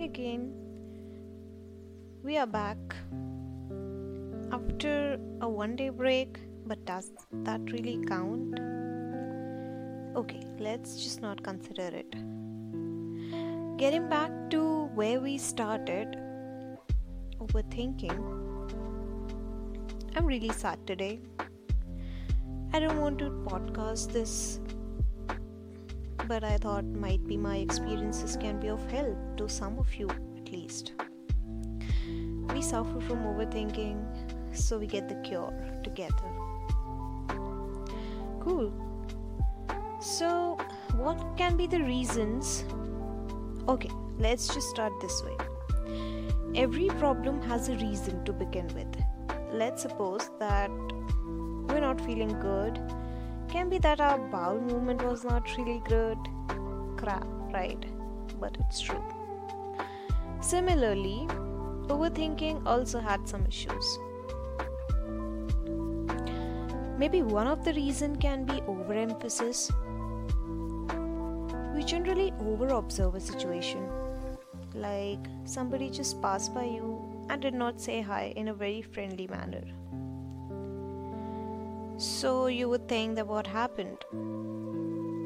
Again. We are back after a one day break, but does that really count? Okay, let's just not consider it. Getting back to where we started, overthinking. I'm really sad today. I don't want to podcast this but I thought might be my experiences can be of help to some of you at least. We suffer from overthinking, so we get the cure together. Cool. So, what can be the reasons? Okay, let's just start this way. Every problem has a reason to begin with. Let's suppose that we're not feeling good can be that our bowel movement was not really good. Crap, right? But it's true. Similarly, overthinking also had some issues. Maybe one of the reason can be overemphasis. We generally overobserve a situation. Like somebody just passed by you and did not say hi in a very friendly manner so you would think that what happened.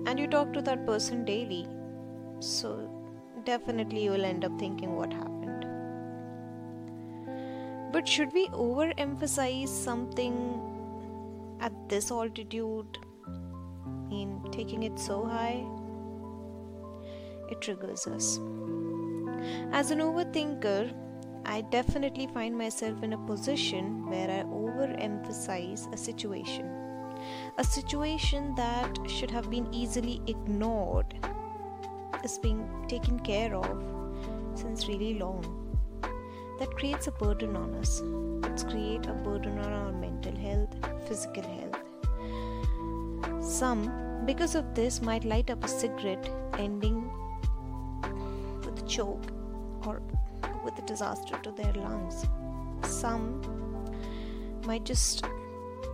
And you talk to that person daily. So definitely you will end up thinking what happened. But should we overemphasize something at this altitude? In taking it so high? It triggers us. As an overthinker, I definitely find myself in a position where I overemphasize a situation. A situation that should have been easily ignored is being taken care of since really long. That creates a burden on us. It's create a burden on our mental health, physical health. Some, because of this, might light up a cigarette ending with a choke or with a disaster to their lungs. Some might just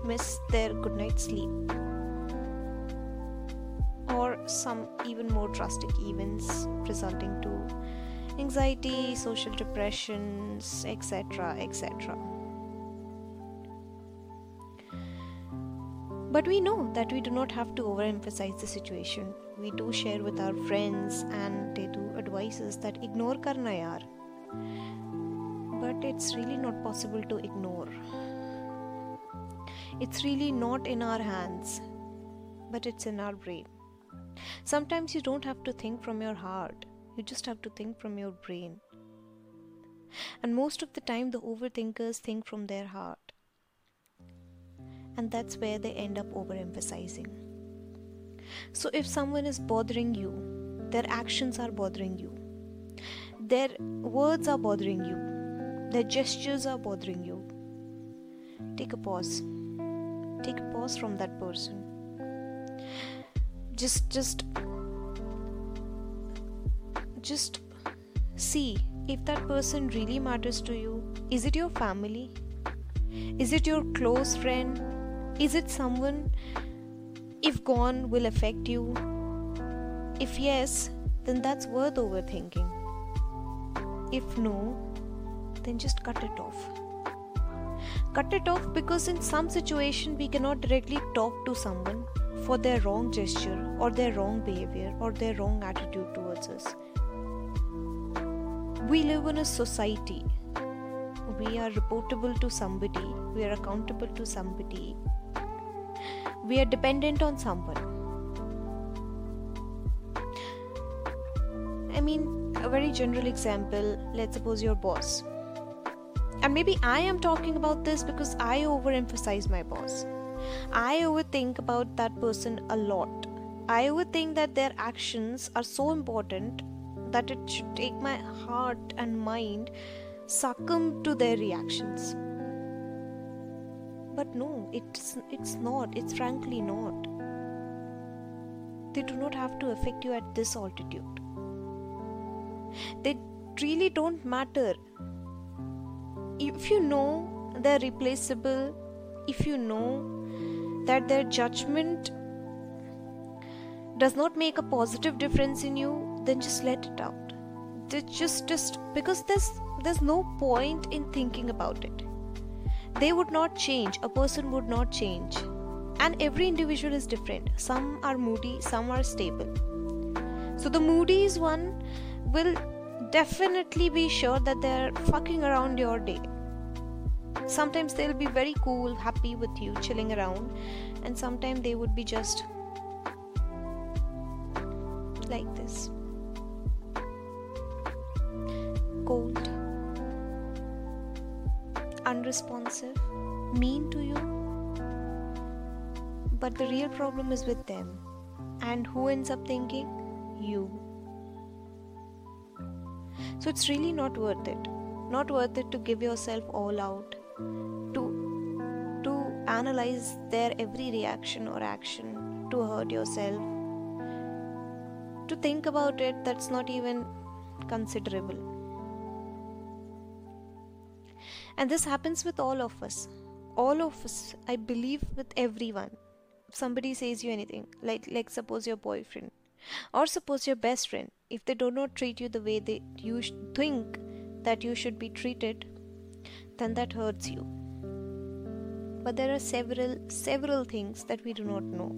miss their good night sleep. Or some even more drastic events resulting to anxiety, social depressions, etc. etc. But we know that we do not have to overemphasize the situation. We do share with our friends and they do advise us that ignore karna yaar but it's really not possible to ignore. It's really not in our hands, but it's in our brain. Sometimes you don't have to think from your heart, you just have to think from your brain. And most of the time, the overthinkers think from their heart. And that's where they end up overemphasizing. So, if someone is bothering you, their actions are bothering you, their words are bothering you, their gestures are bothering you. Take a pause. Take a pause from that person. Just, just, just see if that person really matters to you. Is it your family? Is it your close friend? Is it someone, if gone, will affect you? If yes, then that's worth overthinking. If no, then just cut it off. Cut it off because in some situation we cannot directly talk to someone for their wrong gesture or their wrong behavior or their wrong attitude towards us. We live in a society. We are reportable to somebody, we are accountable to somebody, we are dependent on someone. I mean, a very general example let's suppose your boss and maybe i am talking about this because i overemphasize my boss. I overthink about that person a lot. I overthink that their actions are so important that it should take my heart and mind succumb to their reactions. But no it's it's not. It's frankly not. They do not have to affect you at this altitude. They really don't matter. If you know they're replaceable, if you know that their judgment does not make a positive difference in you, then just let it out. They just just because there's there's no point in thinking about it. They would not change. A person would not change. And every individual is different. Some are moody some are stable. So the moodies one will definitely be sure that they're fucking around your day. Sometimes they'll be very cool happy with you chilling around. And sometimes they would be just like this. Cold. Unresponsive. Mean to you. But the real problem is with them. And who ends up thinking? You so it's really not worth it. Not worth it to give yourself all out to to analyze their every reaction or action to hurt yourself. To think about it that's not even considerable. And this happens with all of us. All of us i believe with everyone. If somebody says you anything like like suppose your boyfriend or suppose your best friend. If they do not treat you the way they you think that you should be treated then that hurts you. But there are several several things that we do not know.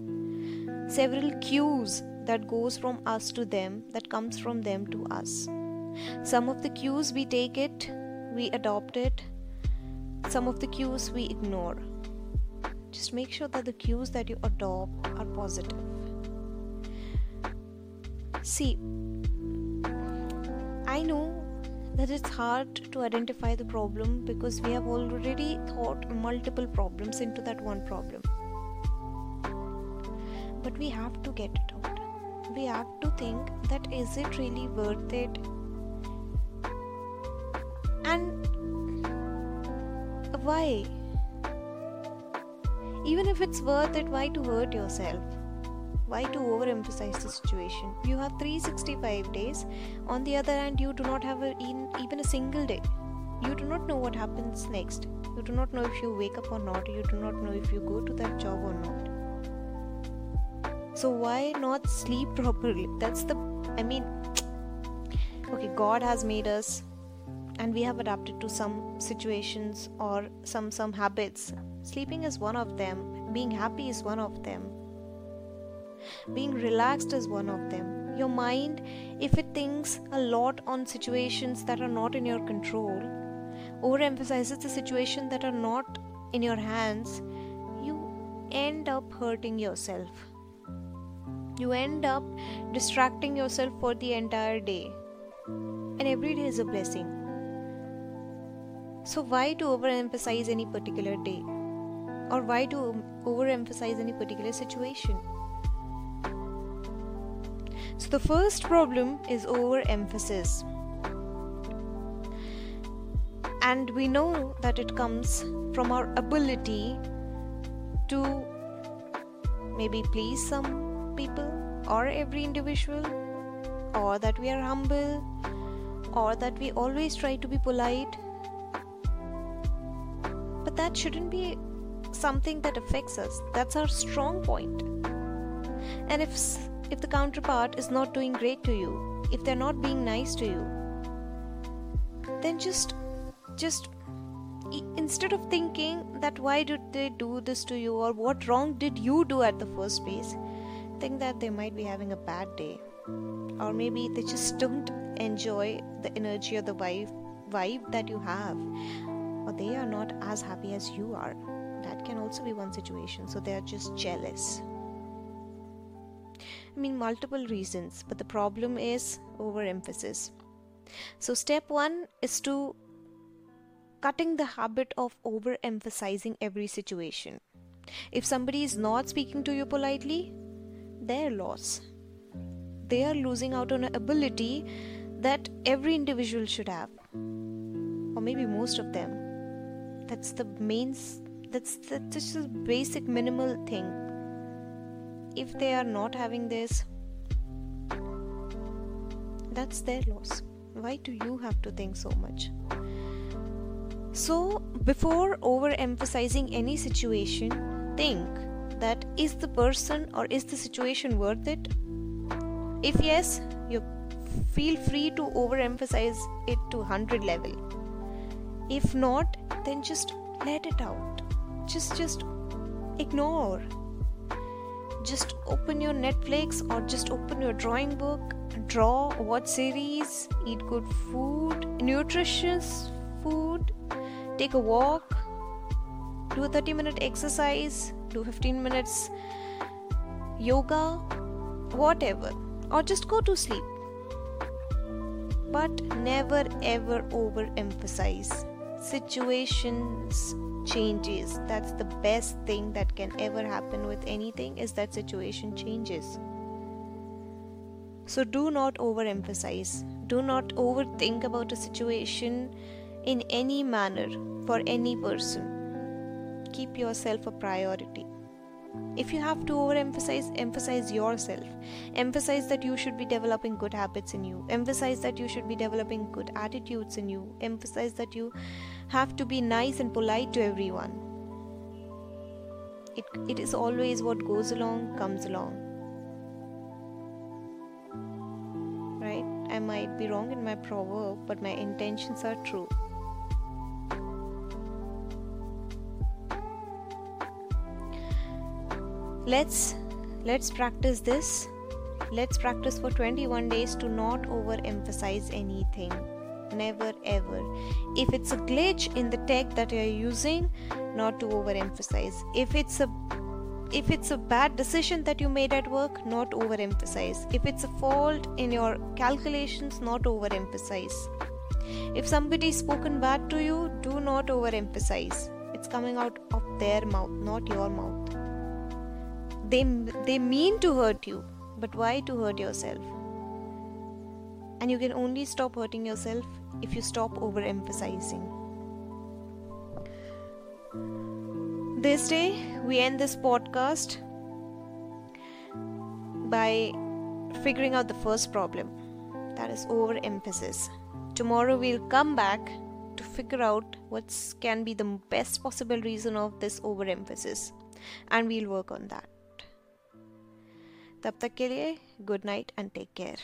Several cues that goes from us to them that comes from them to us. Some of the cues we take it we adopt it. Some of the cues we ignore. Just make sure that the cues that you adopt are positive see i know that it's hard to identify the problem because we have already thought multiple problems into that one problem. But we have to get it out. We have to think that is it really worth it? And why? Even if it's worth it why to hurt yourself why to overemphasize the situation? You have 365 days. On the other hand you do not have a, even a single day. You do not know what happens next. You do not know if you wake up or not. You do not know if you go to that job or not. So why not sleep properly? That's the i mean okay god has made us and we have adapted to some situations or some some habits. Sleeping is one of them. Being happy is one of them being relaxed is one of them your mind if it thinks a lot on situations that are not in your control overemphasizes the situations that are not in your hands you end up hurting yourself you end up distracting yourself for the entire day. And every day is a blessing. So, why to overemphasize any particular day? Or why to overemphasize any particular situation? So, the first problem is overemphasis. And we know that it comes from our ability to maybe please some people or every individual, or that we are humble, or that we always try to be polite. But that shouldn't be something that affects us. That's our strong point. And if if the counterpart is not doing great to you, if they're not being nice to you, then just just instead of thinking that why did they do this to you or what wrong did you do at the first place think that they might be having a bad day. Or maybe they just don't enjoy the energy or the vibe, vibe that you have. Or they are not as happy as you are. That can also be one situation. So they are just jealous i mean multiple reasons but the problem is overemphasis so step 1 is to cutting the habit of overemphasizing every situation if somebody is not speaking to you politely their loss. They are losing out on an ability that every individual should have, or maybe most of them. That's the main, that's, that's just a basic minimal thing. If they are not having this, that's their loss. Why do you have to think so much? So, before overemphasizing any situation, think that is the person or is the situation worth it? If yes, you're feel free to overemphasize it to 100 level if not then just let it out just just ignore just open your netflix or just open your drawing book draw watch series eat good food nutritious food take a walk do a 30 minute exercise do 15 minutes yoga whatever or just go to sleep. But never ever overemphasize situations changes. That's the best thing that can ever happen with anything is that situation changes. So do not overemphasize. Do not overthink about a situation in any manner for any person. Keep yourself a priority if you have to overemphasize emphasize yourself. Emphasize that you should be developing good habits in you. Emphasize that you should be developing good attitudes in you. Emphasize that you have to be nice and polite to everyone. It, it is always what goes along comes along. Right? I might be wrong in my proverb but my intentions are true let's let's practice this. Let's practice for 21 days to not overemphasize anything. Never ever. If it's a glitch in the tech that you're using not to overemphasize. If it's a if it's a bad decision that you made at work not overemphasize. If it's a fault in your calculations not overemphasize. If somebody's spoken bad to you do not overemphasize. It's coming out of their mouth not your mouth they they mean to hurt you but why to hurt yourself? And you can only stop hurting yourself if you stop overemphasizing. This day we end this podcast by figuring out the first problem. That is overemphasis. Tomorrow we'll come back to figure out what can be the best possible reason of this overemphasis. And we'll work on that तब तक के लिए good night and take care